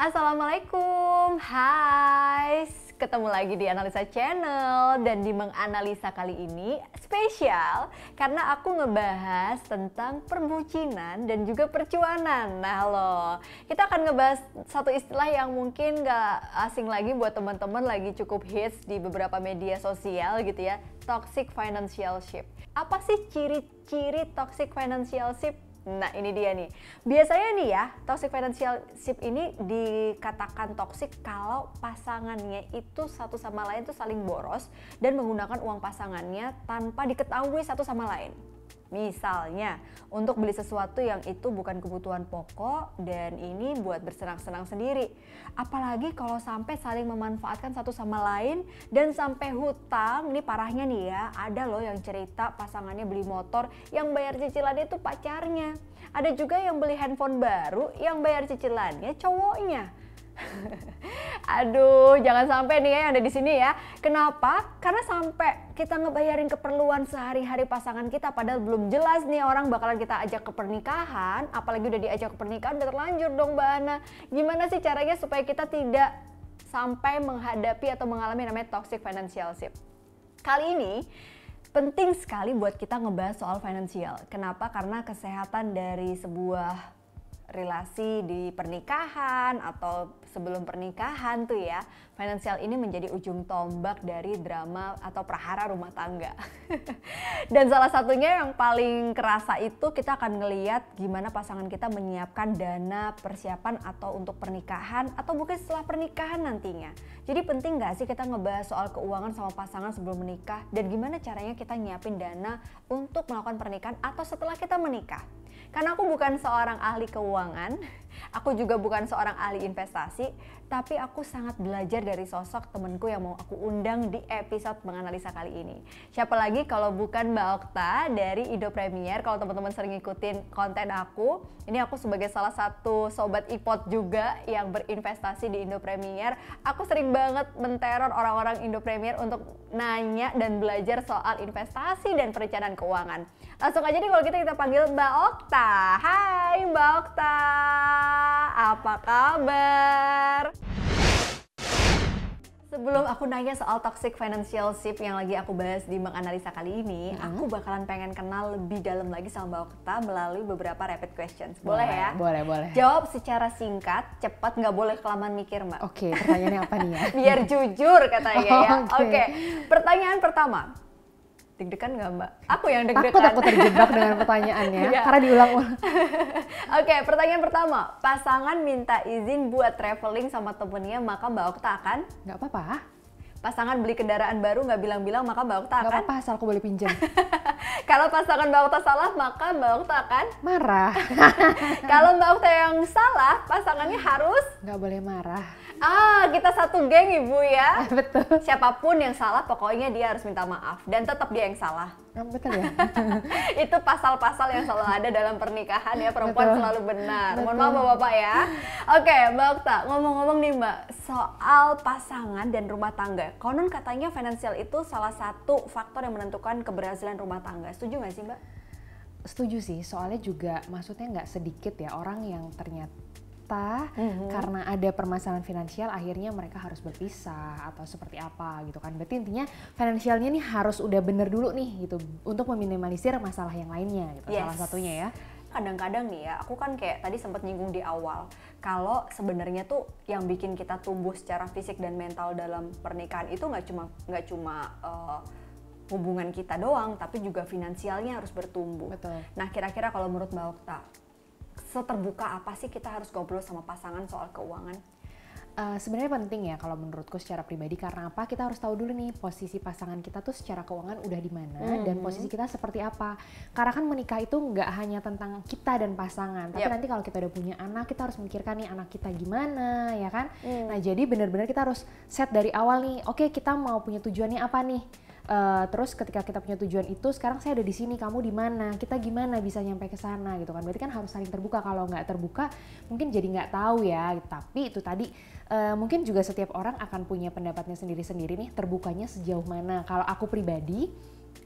Assalamualaikum, hai. Ketemu lagi di Analisa Channel. Dan di Menganalisa kali ini spesial Karena aku ngebahas tentang perbucinan dan juga percuanan. Nah loh, kita akan ngebahas satu istilah yang mungkin gak asing lagi buat teman-teman Lagi cukup hits di beberapa media sosial gitu ya. Toxic financial ship. Apa sih ciri-ciri toxic financial ship? Nah ini dia nih. Biasanya nih ya, toxic financial ship ini dikatakan toxic kalau pasangannya itu satu sama lain tuh saling boros dan menggunakan uang pasangannya tanpa diketahui satu sama lain. Misalnya, untuk beli sesuatu yang itu bukan kebutuhan pokok dan ini buat bersenang-senang sendiri. Apalagi kalau sampai saling memanfaatkan satu sama lain dan sampai hutang, ini parahnya nih ya, ada loh yang cerita pasangannya beli motor yang bayar cicilannya itu pacarnya. Ada juga yang beli handphone baru yang bayar cicilannya cowoknya. Aduh, jangan sampai nih ya yang ada di sini ya. Kenapa? Karena sampai kita ngebayarin keperluan sehari-hari pasangan kita padahal belum jelas nih orang bakalan kita ajak ke pernikahan, apalagi udah diajak ke pernikahan udah terlanjur dong Mbak Ana. Gimana sih caranya supaya kita tidak sampai menghadapi atau mengalami namanya toxic financial ship? Kali ini penting sekali buat kita ngebahas soal finansial. Kenapa? Karena kesehatan dari sebuah relasi di pernikahan atau sebelum pernikahan tuh ya finansial ini menjadi ujung tombak dari drama atau prahara rumah tangga. Dan salah satunya yang paling kerasa itu kita akan ngeliat gimana pasangan kita menyiapkan dana persiapan atau untuk pernikahan atau mungkin setelah pernikahan nantinya. Jadi penting gak sih kita ngebahas soal keuangan sama pasangan sebelum menikah? Dan gimana caranya kita nyiapin dana untuk melakukan pernikahan atau setelah kita menikah karena aku bukan seorang ahli keuangan, aku juga bukan seorang ahli investasi, tapi aku sangat belajar dari sosok temenku yang mau aku undang di episode menganalisa kali ini. Siapa lagi kalau bukan Mbak Okta dari Indo Premier. Kalau teman-teman sering ngikutin konten aku, ini aku sebagai salah satu sobat ipot juga yang berinvestasi di Indo Premier. Aku sering banget menteror orang-orang Indo Premier untuk nanya dan belajar soal investasi dan perencanaan keuangan. Langsung aja nih kalau kita kita panggil Mbak Okta. Hai Mbak Okta, apa kabar? Sebelum aku nanya soal toxic financial ship yang lagi aku bahas di menganalisa kali ini, hmm. aku bakalan pengen kenal lebih dalam lagi sama Mbak Okta melalui beberapa rapid questions. Boleh, boleh ya? Boleh, boleh. Jawab secara singkat, cepat, nggak boleh kelamaan mikir, Mbak. Oke, pertanyaannya apa nih ya? Biar jujur katanya oh, ya. Oke, okay. okay. pertanyaan pertama Deg-degan nggak mbak? Aku yang deg-degan. Aku takut terjebak dengan pertanyaannya yeah. karena diulang-ulang. Oke, okay, pertanyaan pertama. Pasangan minta izin buat traveling sama temennya, maka Mbak Okta akan? Nggak apa-apa. Pasangan beli kendaraan baru nggak bilang-bilang, maka Mbak Okta akan? Nggak apa-apa, asal aku boleh pinjam. Kalau pasangan Mbak Okta salah, maka Mbak Okta akan? Marah. Kalau Mbak Okta yang salah, pasangannya harus? Nggak boleh marah Ah, kita satu geng ibu ya. Betul. Siapa pun yang salah, pokoknya dia harus minta maaf dan tetap dia yang salah. Oh, betul ya. itu pasal-pasal yang selalu ada dalam pernikahan ya perempuan betul. selalu benar. Betul. Mohon maaf bapak-bapak ya. Oke, Mbak Okta, ngomong-ngomong nih Mbak soal pasangan dan rumah tangga. Konon katanya finansial itu salah satu faktor yang menentukan keberhasilan rumah tangga. Setuju nggak sih Mbak? Setuju sih, soalnya juga maksudnya nggak sedikit ya orang yang ternyata ternyata mm-hmm. karena ada permasalahan finansial akhirnya mereka harus berpisah atau seperti apa gitu kan. Berarti intinya finansialnya nih harus udah bener dulu nih gitu untuk meminimalisir masalah yang lainnya gitu yes. salah satunya ya kadang-kadang nih ya aku kan kayak tadi sempat nyinggung di awal kalau sebenarnya tuh yang bikin kita tumbuh secara fisik dan mental dalam pernikahan itu nggak cuma nggak cuma uh, hubungan kita doang tapi juga finansialnya harus bertumbuh. Betul. Nah kira-kira kalau menurut Mbak Okta seterbuka apa sih kita harus ngobrol sama pasangan soal keuangan? Uh, sebenarnya penting ya kalau menurutku secara pribadi karena apa kita harus tahu dulu nih posisi pasangan kita tuh secara keuangan udah di mana mm -hmm. dan posisi kita seperti apa karena kan menikah itu nggak hanya tentang kita dan pasangan tapi yep. nanti kalau kita udah punya anak kita harus memikirkan nih anak kita gimana ya kan mm. nah jadi benar-benar kita harus set dari awal nih oke okay, kita mau punya tujuannya apa nih Uh, terus ketika kita punya tujuan itu sekarang saya ada di sini kamu di mana? Kita gimana bisa nyampe ke sana gitu kan? Berarti kan harus saling terbuka. Kalau nggak terbuka mungkin jadi nggak tahu ya. Tapi itu tadi uh, mungkin juga setiap orang akan punya pendapatnya sendiri-sendiri nih terbukanya sejauh mana. Kalau aku pribadi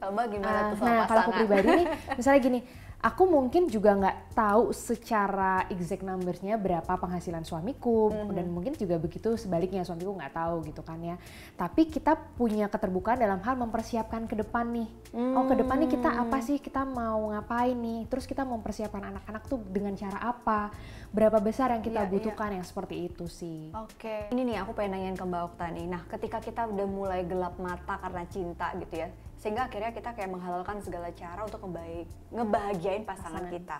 Mbak gimana uh, tuh soal nah kalau aku pribadi nih misalnya gini aku mungkin juga nggak tahu secara exact numbersnya berapa penghasilan suamiku Mhm. dan mungkin juga begitu sebaliknya suamiku nggak tahu gitu kan ya tapi kita punya keterbukaan dalam hal mempersiapkan ke depan nih oh ke depan nih kita apa Hmm. sih kita mau ngapain nih terus kita mempersiapkan anak-anak tuh dengan cara apa berapa besar yang kita iya. butuhkan yang seperti itu sih Oke. Ini nih aku pengen nanyain ke Mbak Okta nih. Nah, ketika kita udah mulai gelap mata karena cinta gitu ya, sehingga akhirnya kita kayak menghalalkan segala cara untuk ngebaik, ngebahagiain pasangan, Pasangan. kita.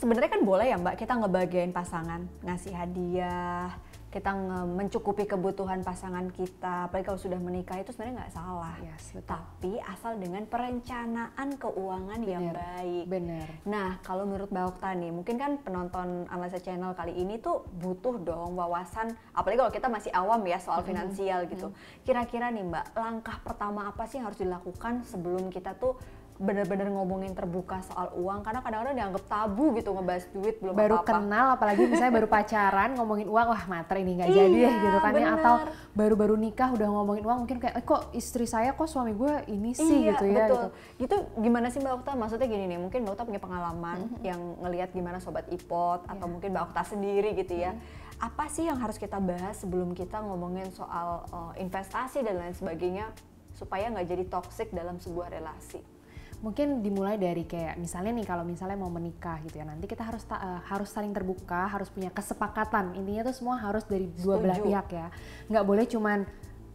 Sebenarnya kan boleh ya Mbak kita ngebahagiain pasangan, ngasih hadiah, kita mencukupi kebutuhan pasangan kita. Apalagi kalau sudah menikah itu sebenarnya nggak salah. Yes, betul. Tapi asal dengan perencanaan keuangan yang Bener. baik. bener Nah, kalau menurut Mbak Okta nih, mungkin kan penonton Analisa Channel kali ini tuh butuh dong wawasan, apalagi kalau kita masih awam ya soal finansial gitu. Kira-kira nih Mbak, langkah pertama apa sih yang harus dilakukan sebelum kita tuh bener-bener ngomongin terbuka soal uang? Karena kadang-kadang dianggap tabu gitu ngebahas duit belum baru apa-apa. kenal apalagi misalnya baru pacaran ngomongin uang wah materi ini nggak Iya, jadi ya gitu kan ya atau baru-baru nikah udah ngomongin uang mungkin kayak eh, kok istri saya kok suami gue ini sih iya, gitu ya betul. gitu Gitu gimana sih Mbak Okta? Maksudnya gini nih, mungkin Mbak Okta punya pengalaman Mm-hmm. yang ngelihat gimana sobat ipot atau Iya. mungkin Mbak Okta sendiri gitu ya. Mm-hmm. Apa sih yang harus kita bahas sebelum kita ngomongin soal uh, investasi dan lain sebagainya supaya nggak jadi toxic dalam sebuah relasi? Mungkin dimulai dari kayak misalnya nih kalau misalnya mau menikah gitu ya nanti kita harus eh, harus saling terbuka harus punya kesepakatan intinya tuh semua harus dari dua belah Setuju. pihak ya nggak boleh cuman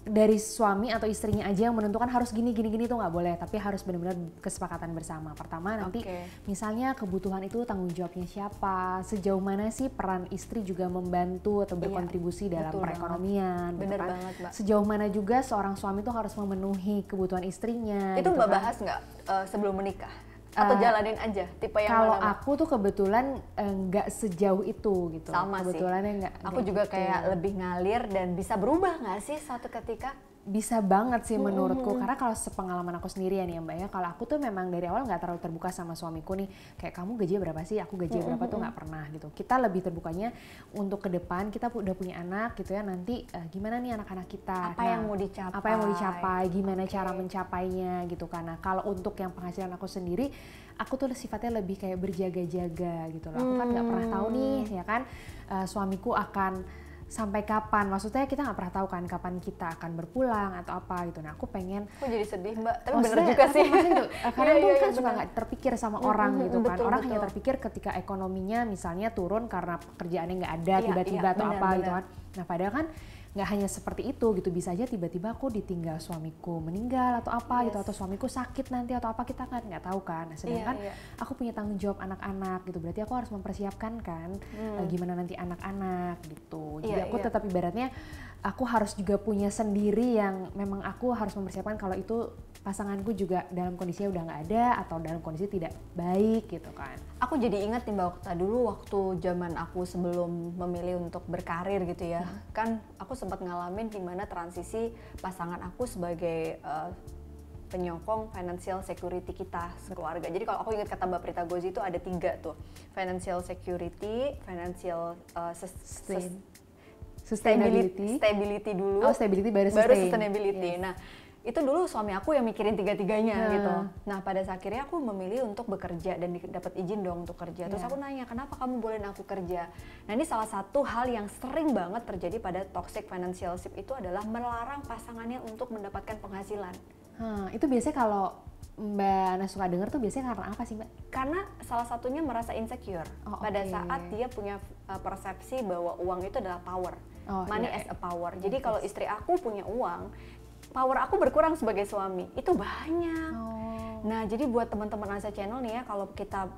dari suami atau istrinya aja yang menentukan harus gini gini gini tuh nggak boleh tapi harus benar-benar kesepakatan bersama pertama nanti Oke. misalnya kebutuhan itu tanggung jawabnya siapa sejauh mana sih peran istri juga membantu atau Iya, berkontribusi dalam betul banget. perekonomian gitu Bener kan. banget, Mbak. sejauh mana juga seorang suami tuh harus memenuhi kebutuhan istrinya Itu gitu Mbak kan. bahas nggak uh, sebelum menikah? Atau Eh, jalanin aja tipe yang kalau mana? Aku tuh kebetulan eh, nggak sejauh itu gitu. Sama sih. Kebetulannya nggak. Aku juga gitu. kayak lebih ngalir dan bisa berubah nggak sih suatu ketika? Bisa banget sih menurutku. Karena kalau sepengalaman aku sendiri ya nih mbak ya kalau aku tuh memang dari awal nggak terlalu terbuka sama suamiku nih. Kayak kamu gaji berapa sih? Aku gaji berapa tuh nggak pernah gitu. Kita lebih terbukanya untuk ke depan kita udah punya anak gitu ya nanti eh, gimana nih anak-anak kita? Apa yang mau dicapai? apa yang mau dicapai? Gimana Oke. cara mencapainya gitu karena kalau untuk yang penghasilan aku sendiri aku tuh sifatnya lebih kayak berjaga-jaga gitu loh. Aku kan nggak pernah tahu nih ya kan eh, suamiku akan sampai kapan maksudnya kita nggak pernah tahu kan kapan kita akan berpulang atau apa gitu nah aku pengen Aku jadi sedih Mbak, tapi bener juga sih. gitu, eh, kadang Iya, tuh iya, kan iya, suka bener. nggak terpikir sama orang mm, gitu kan. betul, orang hanya betul. terpikir ketika ekonominya misalnya turun karena pekerjaannya nggak ada Iya, tiba-tiba iya, atau benar, apa gitu benar. kan. Nah padahal kan nggak hanya seperti itu gitu bisa aja tiba-tiba aku ditinggal suamiku meninggal atau apa gitu Yes. atau suamiku sakit nanti atau apa kita kan nggak tahu kan. Nah, sedangkan iya. aku punya tanggung jawab anak-anak gitu berarti aku harus mempersiapkan kan Hmm. eh, gimana nanti anak-anak gitu. Jadi Iya, aku iya. tetap ibaratnya aku harus juga punya sendiri yang memang aku harus mempersiapkan kalau itu pasanganku juga dalam kondisinya udah nggak ada atau dalam kondisi tidak baik gitu kan. Aku jadi ingat nih Mbak Okta dulu waktu zaman aku sebelum memilih untuk berkarir gitu ya. Kan aku sempat ngalamin gimana transisi pasangan aku sebagai eh, penyokong financial security kita sekeluarga. Jadi kalau aku ingat kata Mbak Prita Gozi itu ada tiga tuh. Financial security, financial eh, sus- Sustain. Sustainability. stability dulu. Oh, stability baru baru sustain. sustainability. Yes. Nah, itu dulu suami aku yang mikirin tiga-tiganya Nah. gitu. Nah, pada akhirnya aku memilih untuk bekerja dan dapat izin dong untuk kerja. Terus Iya. aku nanya, "Kenapa kamu bolehin aku kerja?" Nah, ini salah satu hal yang sering banget terjadi pada toxic financial ship itu adalah melarang pasangannya untuk mendapatkan penghasilan. Hah, itu biasanya kalau Mbak Ana suka denger tuh biasanya karena apa sih Mbak? Karena salah satunya merasa insecure Oh, pada saat dia punya uh, persepsi bahwa uang itu adalah power, Oh, money iya, as a power. Jadi kalau istri aku punya uang, power aku berkurang sebagai suami itu banyak. Oh. Nah jadi buat teman-teman Asa Channel nih ya, kalau kita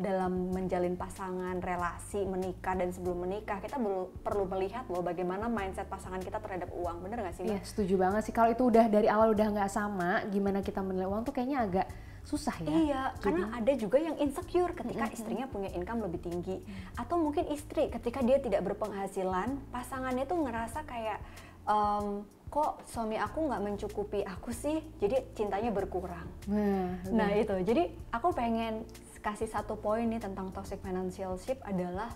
dalam menjalin pasangan, relasi, menikah dan sebelum menikah kita perlu perlu melihat loh bagaimana mindset pasangan kita terhadap uang, bener nggak sih? Iya setuju banget sih kalau itu udah dari awal udah nggak sama gimana kita menilai uang tuh kayaknya agak susah ya. Iya, karena ada juga yang insecure ketika istrinya punya income lebih tinggi, atau mungkin istri ketika dia tidak berpenghasilan, pasangannya tuh ngerasa kayak "Em, kok suami aku nggak mencukupi aku sih, jadi cintanya berkurang. Nah, Nah itu, jadi aku pengen kasih satu poin nih tentang toxic financial ship adalah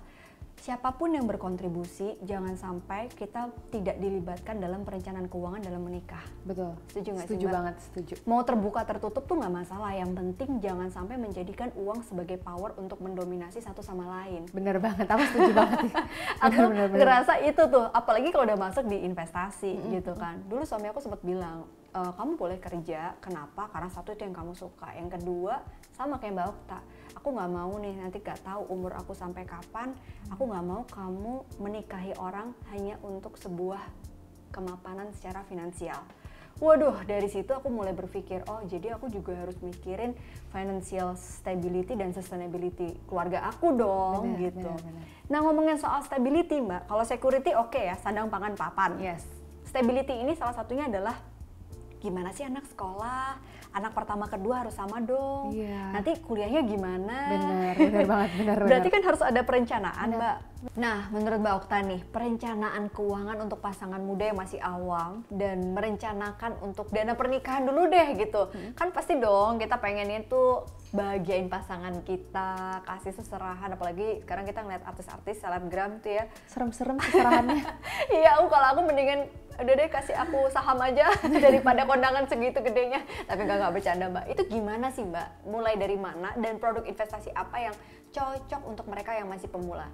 siapa pun yang berkontribusi jangan sampai kita tidak dilibatkan dalam perencanaan keuangan dalam menikah. Betul. Setuju nggak sih, Setuju banget, setuju. Mau terbuka tertutup tuh nggak masalah. Yang penting jangan sampai menjadikan uang sebagai power untuk mendominasi satu sama lain. Bener banget, aku setuju banget. Aku Bener, bener, bener. ngerasa itu tuh, apalagi kalau udah masuk di investasi gitu kan. Dulu suami aku sempat bilang, "E, kamu boleh kerja, kenapa? Karena satu itu yang kamu suka. Yang kedua, sama kayak Mbak Okta, aku nggak mau nih nanti gak tahu umur aku sampai kapan. Aku nggak mau kamu menikahi orang hanya untuk sebuah kemapanan secara finansial. Waduh, dari situ aku mulai berpikir, oh jadi aku juga harus mikirin financial stability dan sustainability keluarga aku dong, Benar, gitu. benar, benar. Nah ngomongin soal stability mbak, kalau security oke ya, sandang pangan papan. Yes. Stability ini salah satunya adalah gimana sih anak sekolah, anak pertama kedua harus sama dong. Iya. Nanti kuliahnya gimana? Bener, bener banget, bener, Berarti bener. kan harus ada perencanaan Benar. mbak. Nah menurut mbak Okta nih, perencanaan keuangan untuk pasangan muda yang masih awam dan merencanakan untuk dana pernikahan dulu deh gitu. Hmm. Kan pasti dong kita pengennya tuh bahagiain pasangan kita, kasih seserahan. Apalagi sekarang kita ngeliat artis-artis selebgram tuh ya, Serem-serem keserahannya. Iya, aku kalau aku mendingan udah deh kasih aku saham aja daripada kondangan segitu gedenya. Tapi nggak nggak bercanda mbak. Itu gimana sih mbak? Mulai dari mana dan produk investasi apa yang cocok untuk mereka yang masih pemula?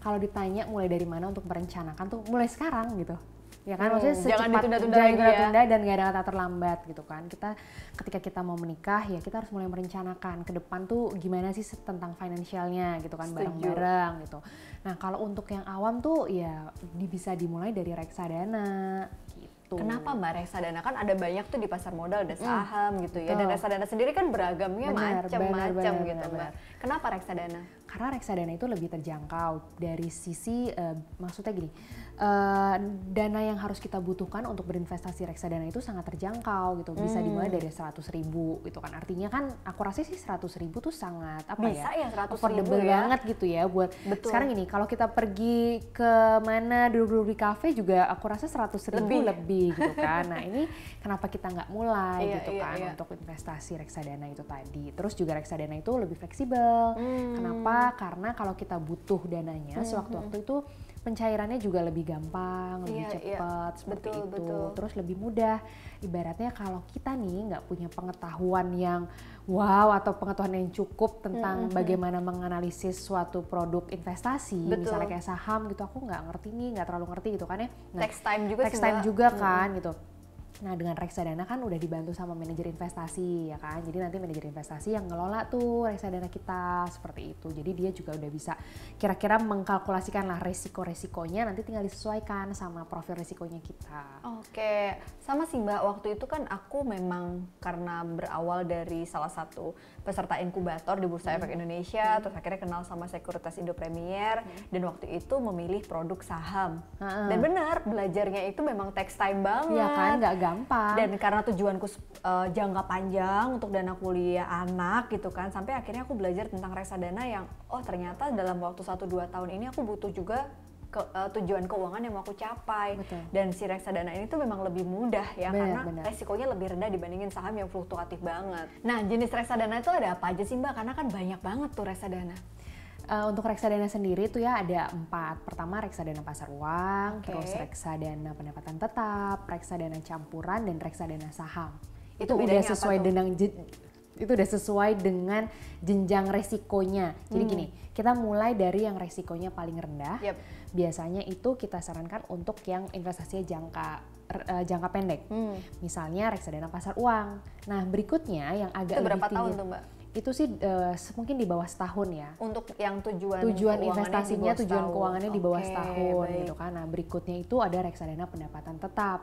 Kalau ditanya mulai dari mana untuk merencanakan tuh mulai sekarang gitu. Ya kan Hmm, maksudnya jangan secepat ditunda-tunda jangan ya. ditunda-tunda dan gak ada kata terlambat gitu kan. Kita ketika kita mau menikah ya kita harus mulai merencanakan ke depan tuh gimana sih tentang finansialnya gitu kan bareng-bareng gitu. Nah, kalau untuk yang awam tuh ya bisa dimulai dari reksadana gitu. Kenapa mbak reksadana kan ada banyak tuh di pasar modal ada saham gitu ya dan betul. reksadana sendiri kan beragamnya macam-macam gitu mbak. Kenapa reksadana? Karena reksadana itu lebih terjangkau dari sisi eh, maksudnya gini eh, dana yang harus kita butuhkan untuk berinvestasi reksadana itu sangat terjangkau gitu bisa Hmm. dimulai dari 100 ribu gitu kan artinya kan aku rasa sih 100 ribu tuh sangat apa Bisa ya ya 100.000 affordable ya? banget gitu ya buat Betul. sekarang gini kalau kita pergi ke mana duduk-duduk di kafe juga aku rasa 100 ribu Lebih. lebih, gitu kan nah ini kenapa kita nggak mulai Iya, gitu iya, kan iya. untuk investasi reksadana itu tadi terus juga reksadana itu lebih fleksibel Hmm. Kenapa? Karena kalau kita butuh dananya sewaktu-waktu itu pencairannya juga lebih gampang, lebih Iya, iya. cepat seperti Betul, itu. betul. Terus lebih mudah. Ibaratnya kalau kita nih nggak punya pengetahuan yang wow atau pengetahuan yang cukup tentang bagaimana menganalisis suatu produk investasi, Betul. misalnya kayak saham gitu, aku nggak ngerti nih, nggak terlalu ngerti gitu kan ya. Text time juga text time juga kan gitu. Nah dengan reksadana kan udah dibantu sama manajer investasi ya kan. Jadi nanti manajer investasi yang ngelola tuh reksadana kita seperti itu. Jadi dia juga udah bisa kira-kira mengkalkulasikan lah resiko-resikonya. Nanti tinggal disesuaikan sama profil resikonya kita. Oke, sama sih Mbak. Waktu itu kan aku memang karena berawal dari salah satu peserta inkubator di Bursa Efek Indonesia, terus akhirnya kenal sama Sekuritas Indo Premier, dan waktu itu memilih produk saham. Heeh. Dan benar, belajarnya itu memang text time banget. Iya kan, nggak gampang. Dan karena tujuanku uh, jangka panjang untuk dana kuliah anak gitu kan, sampai akhirnya aku belajar tentang reksadana yang oh ternyata dalam waktu 1-2 tahun ini aku butuh juga ke, uh, tujuan keuangan yang mau aku capai. Betul. Dan si reksadana ini tuh memang lebih mudah ya Benar, karena benar. resikonya lebih rendah dibandingin saham yang fluktuatif banget. Nah jenis reksadana itu ada apa aja sih mbak? Karena kan banyak banget tuh reksadana. Eh, untuk reksadana sendiri tuh ya ada empat. Pertama reksadana pasar uang, Oke. terus reksadana pendapatan tetap, reksadana campuran, dan reksadana saham. Itu Itu, udah sesuai dengan itu udah sesuai dengan jenjang resikonya. Jadi Hmm. gini, kita mulai dari yang resikonya paling rendah. Yep. Biasanya itu kita sarankan untuk yang investasinya jangka eh, jangka pendek. Hmm. Misalnya reksadana pasar uang. Nah berikutnya yang agak Itu lebih berapa tinggi tahun tuh mbak? Itu sih se- mungkin di bawah setahun ya Untuk yang tujuan tujuan keuangannya investasinya di bawah tujuan setahun. keuangannya di bawah setahun gitu kan nah berikutnya itu ada reksadana pendapatan tetap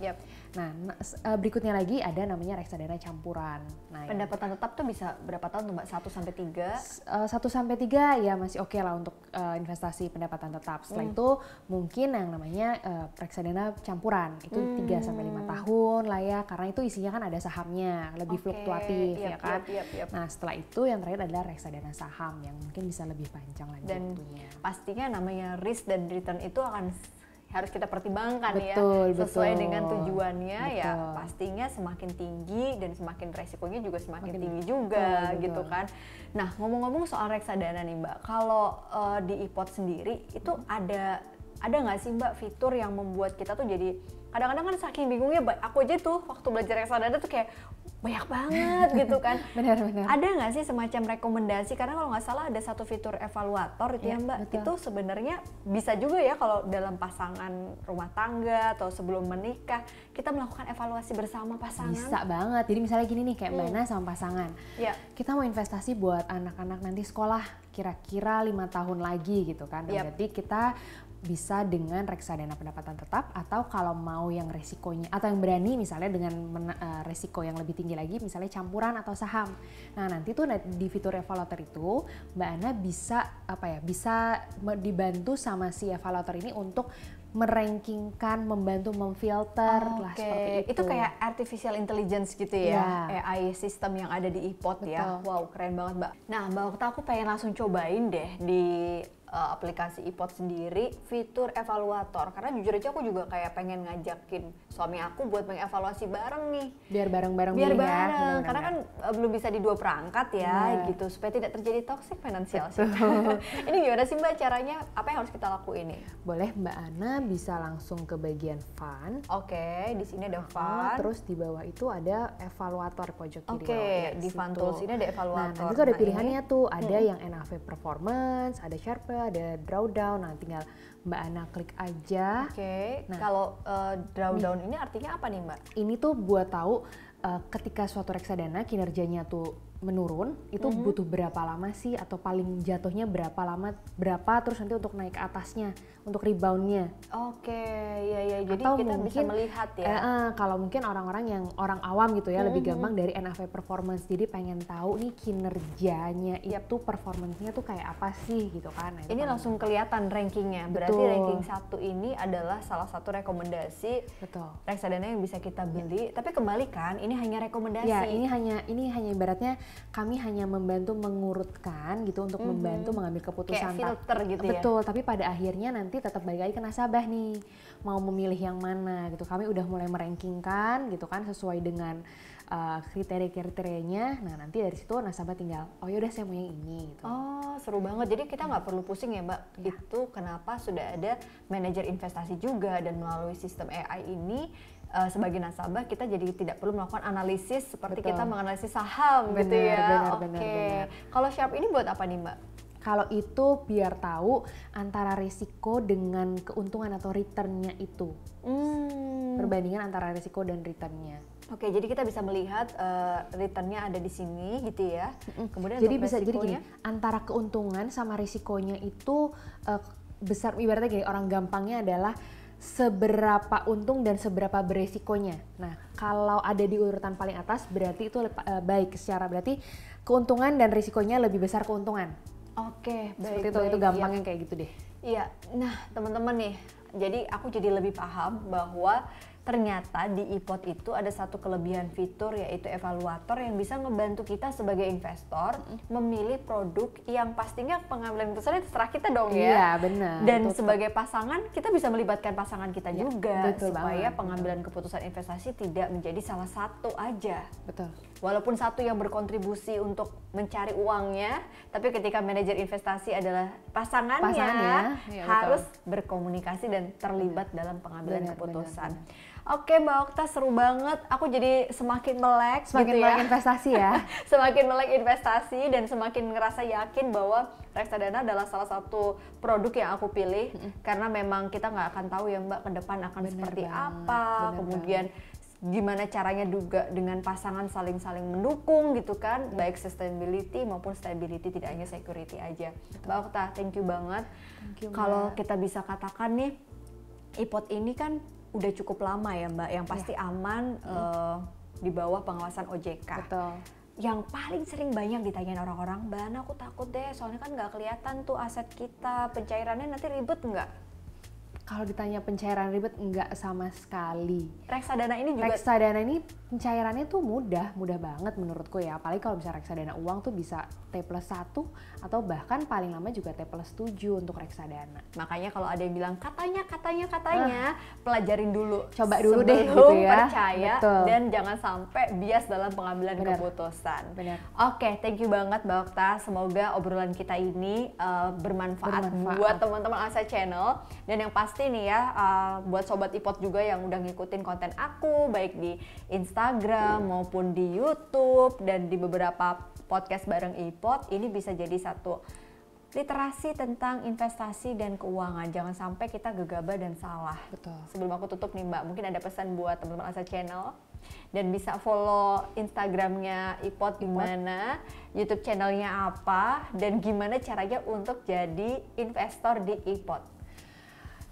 Yep. Nah eh, berikutnya lagi ada namanya reksadana campuran nah Pendapatan tetap tuh bisa berapa tahun tuh mbak? 1 sampai 3? s- eh, satu sampai tiga ya masih oke lah untuk eh, investasi pendapatan tetap setelah Hmm. itu mungkin yang namanya eh, reksadana campuran itu Hmm. 3 sampai lima tahun lah ya karena itu isinya kan ada sahamnya lebih Oke, fluktuatif yep, ya kan yep, yep, yep. nah setelah itu yang terakhir adalah reksadana saham yang mungkin bisa lebih panjang lagi Dan waktunya. pastinya namanya risk dan return itu akan harus kita pertimbangkan betul, ya sesuai betul. dengan tujuannya ya Betul. pastinya semakin tinggi dan semakin resikonya juga semakin Makin- tinggi juga betul, gitu betul. kan. Nah ngomong-ngomong soal reksadana nih Mbak, kalau eh, di iPod sendiri itu ada ada nggak sih Mbak fitur yang membuat kita tuh jadi kadang-kadang kan saking bingungnya aku aja tuh waktu belajar reksadana tuh kayak banyak banget gitu kan. Benar-benar. Ada nggak sih semacam rekomendasi? Karena kalau nggak salah ada satu fitur evaluator itu ya, Ya, Mbak. betul. Itu sebenarnya bisa juga ya kalau dalam pasangan rumah tangga atau sebelum menikah kita melakukan evaluasi bersama pasangan. Bisa banget. Jadi misalnya gini nih kayak Mbak Hmm. Sama pasangan. Ya. Kita mau investasi buat anak-anak nanti sekolah kira-kira lima tahun lagi gitu kan. Nah, Yap. Berarti kita bisa dengan reksadana pendapatan tetap atau kalau mau yang resikonya atau yang berani misalnya dengan mena- eh, resiko yang lebih tinggi lagi misalnya campuran atau saham. Nah nanti tuh di fitur evaluator itu Mbak Ana bisa apa ya bisa dibantu sama si evaluator ini untuk merankingkan, membantu memfilter lah Oke, seperti itu. itu kayak artificial intelligence gitu ya, Ya. AI sistem yang ada di iPod ya. Wow, keren banget mbak. Nah, mbak Okta aku pengen langsung cobain deh di uh, aplikasi iPod sendiri fitur evaluator. Karena jujur aja aku juga kayak pengen ngajakin suami aku buat mengevaluasi bareng nih. biar bareng-bareng Biar ya. bareng, benar-benar. karena kan uh, belum bisa di dua perangkat ya, Benar. gitu supaya tidak terjadi toxic financial. sih. Ini gimana sih mbak caranya? Apa yang harus kita lakuin nih? boleh Mbak Ana bisa langsung ke bagian fund. Oke, di sini ada Ah, fund. terus di bawah itu ada evaluator pojok kiri Oke, bawah. Ya, di fund tools ini ada Nah, evaluator. nanti tuh ada Nah, pilihannya ini- tuh, ada yang NAV performance, ada Sharpe, ada drawdown. Nah, tinggal Mbak Ana klik aja. Oke, Nah. kalau uh, drawdown ini artinya apa nih mbak? Ini tuh buat tahu uh, ketika suatu reksadana kinerjanya tuh menurun, itu Mhm. butuh berapa lama sih atau paling jatuhnya berapa lama, berapa terus nanti untuk naik ke atasnya, untuk reboundnya. Oke, ya ya, jadi Atau kita bisa mungkin, melihat Eh, ya. eh, kalau mungkin orang-orang yang orang awam gitu ya lebih Mhm. gampang dari NAV performance jadi pengen tahu nih kinerjanya itu performancenya tuh kayak apa sih gitu kan Nah, Ini langsung kelihatan rankingnya. Berarti Betul. ranking satu ini adalah salah satu rekomendasi betul reksadana yang bisa kita beli. Tapi kembali kan, ini hanya rekomendasi. ya ini hanya ini hanya ibaratnya kami hanya membantu mengurutkan gitu untuk Mhm. membantu mengambil keputusan kayak filter gitu ya. betul tapi pada akhirnya nanti tetap balik lagi ke nasabah nih mau memilih yang mana gitu kami udah mulai merankingkan gitu kan sesuai dengan uh, kriteria-kriterianya nah nanti dari situ nasabah tinggal oh yaudah saya mau yang ini gitu Oh, seru banget. Jadi kita nggak perlu pusing ya, Mbak. Ya. Itu kenapa sudah ada manajer investasi juga dan melalui sistem AI ini eh, sebagai nasabah kita jadi tidak perlu melakukan analisis seperti Betul. kita menganalisis saham gitu Benar, ya. benar, Oke. benar. Kalau Sharp ini buat apa nih, Mbak? kalau itu biar tahu antara risiko dengan keuntungan atau returnnya itu Hmm. perbandingan antara risiko dan returnnya Oke, jadi kita bisa melihat eh, returnnya ada di sini gitu ya. Kemudian jadi bisa jadi gini antara keuntungan sama risikonya itu eh, besar ibaratnya gini orang gampangnya adalah seberapa untung dan seberapa beresikonya. Nah, kalau ada di urutan paling atas berarti itu eh, baik secara berarti keuntungan dan risikonya lebih besar keuntungan. Oke, baik. Seperti itu baik, itu iya. gampangnya kayak gitu deh. Iya, nah teman-teman nih, jadi aku jadi lebih paham bahwa ternyata di iPod itu ada satu kelebihan fitur yaitu evaluator yang bisa ngebantu kita sebagai investor memilih produk yang pastinya pengambilan keputusannya terserah kita dong ya. Iya, benar. Dan Betul, sebagai pasangan kita bisa melibatkan pasangan kita Ya, juga betul supaya banget, pengambilan keputusan investasi tidak menjadi salah satu aja. Betul. Walaupun satu yang berkontribusi untuk mencari uangnya, tapi ketika manajer investasi adalah pasangannya, Pasangannya, iya, harus berkomunikasi dan terlibat dalam pengambilan Benar, keputusan. benar, Oke Mbak Okta seru banget, aku jadi semakin melek Semakin gitu melek ya. investasi ya. semakin melek investasi dan semakin ngerasa yakin bahwa reksadana adalah salah satu produk yang aku pilih. Karena memang kita nggak akan tahu ya Mbak ke depan akan Benar seperti banget, apa, kemudian gimana caranya juga dengan pasangan saling-saling mendukung gitu kan, baik sustainability maupun stability tidak hanya security aja. Mbak Okta, thank you banget. Thank you, Mbak. Kalau kita bisa katakan nih, iPod ini kan udah cukup lama ya Mbak, yang pasti aman eh, di bawah pengawasan OJK Betul. yang paling sering banyak ditanyain orang-orang, Mbak Ana aku takut deh, soalnya kan nggak kelihatan tuh aset kita, pencairannya nanti ribet nggak? Kalau ditanya pencairan ribet enggak sama sekali. Reksadana ini juga Reksadana ini pencairannya tuh mudah, mudah banget menurutku ya. Apalagi kalau misalnya reksadana uang tuh bisa T plus 1 atau bahkan paling lama juga T plus 7 untuk reksadana. Makanya kalau ada yang bilang katanya katanya katanya pelajarin dulu. Coba dulu deh, gitu ya. percaya Betul. dan jangan sampai bias dalam pengambilan Benar. keputusan. Benar. Oke, thank you banget Mbak Okta. Semoga obrolan kita ini uh, bermanfaat, Bermanfaat. buat teman-teman Asa Channel dan yang pasti nih ya uh, buat sobat ipot juga yang udah ngikutin konten aku baik di Instagram maupun di YouTube dan di beberapa podcast bareng ipot ini bisa jadi satu literasi tentang investasi dan keuangan. Jangan sampai kita gegabah dan salah. Betul. Sebelum aku tutup nih Mbak, mungkin ada pesan buat teman-teman Asa Channel dan bisa follow Instagramnya Ipot di mana, YouTube channelnya apa, dan gimana caranya untuk jadi investor di Ipot.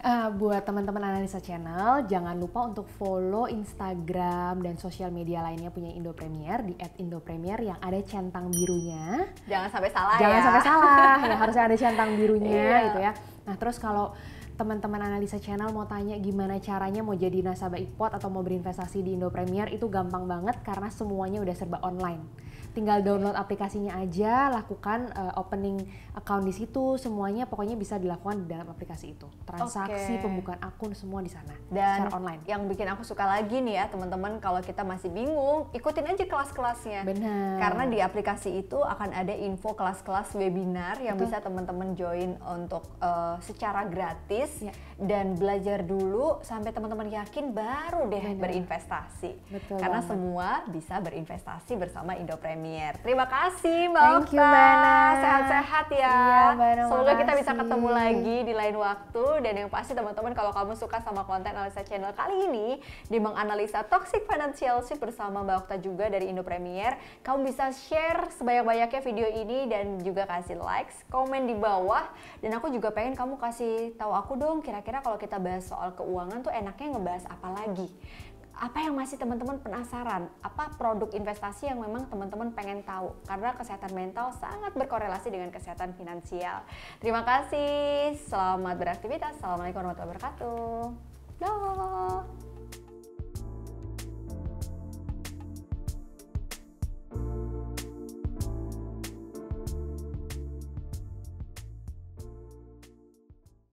Eh, buat teman-teman analisa channel, jangan lupa untuk follow Instagram dan sosial media lainnya punya Indo Premier di @indopremier yang ada centang birunya. Jangan sampai salah Jangan ya. sampai salah, ya harusnya ada centang birunya Iya. gitu ya. Nah terus kalau teman-teman analisa channel mau tanya gimana caranya mau jadi nasabah ipot atau mau berinvestasi di Indo Premier itu gampang banget karena semuanya udah serba online. Tinggal download aplikasinya aja, lakukan eh, opening account di situ, semuanya pokoknya bisa dilakukan di dalam aplikasi itu. Transaksi, Oke. pembukaan akun semua di sana Dan secara online. yang bikin aku suka lagi nih ya teman-teman kalau kita masih bingung, ikutin aja kelas-kelasnya. Benar. Karena di aplikasi itu akan ada info kelas-kelas webinar yang Betul. bisa teman-teman join untuk eh, secara gratis Ya. dan belajar dulu sampai teman-teman yakin baru deh Benar. berinvestasi. Betul Karena banget. semua bisa berinvestasi bersama Indo Premier. Terima kasih Mbak Thank you, Okta. Mbak Ana. Sehat-sehat ya. Iya, Mbak Ana, Semoga kita bisa makasih. ketemu lagi di lain waktu dan yang pasti teman-teman kalau kamu suka sama konten analisa channel kali ini di menganalisa toxic financial shift bersama Mbak Okta juga dari Indo Premier, kamu bisa share sebanyak-banyaknya video ini dan juga kasih likes, komen di bawah dan aku juga pengen kamu kasih tahu aku dong kira-kira kalau kita bahas soal keuangan tuh enaknya ngebahas apa lagi apa yang masih teman-teman penasaran? Apa produk investasi yang memang teman-teman pengen tahu? Karena kesehatan mental sangat berkorelasi dengan kesehatan finansial. Terima kasih. Selamat beraktivitas. Assalamualaikum warahmatullahi wabarakatuh. Dah.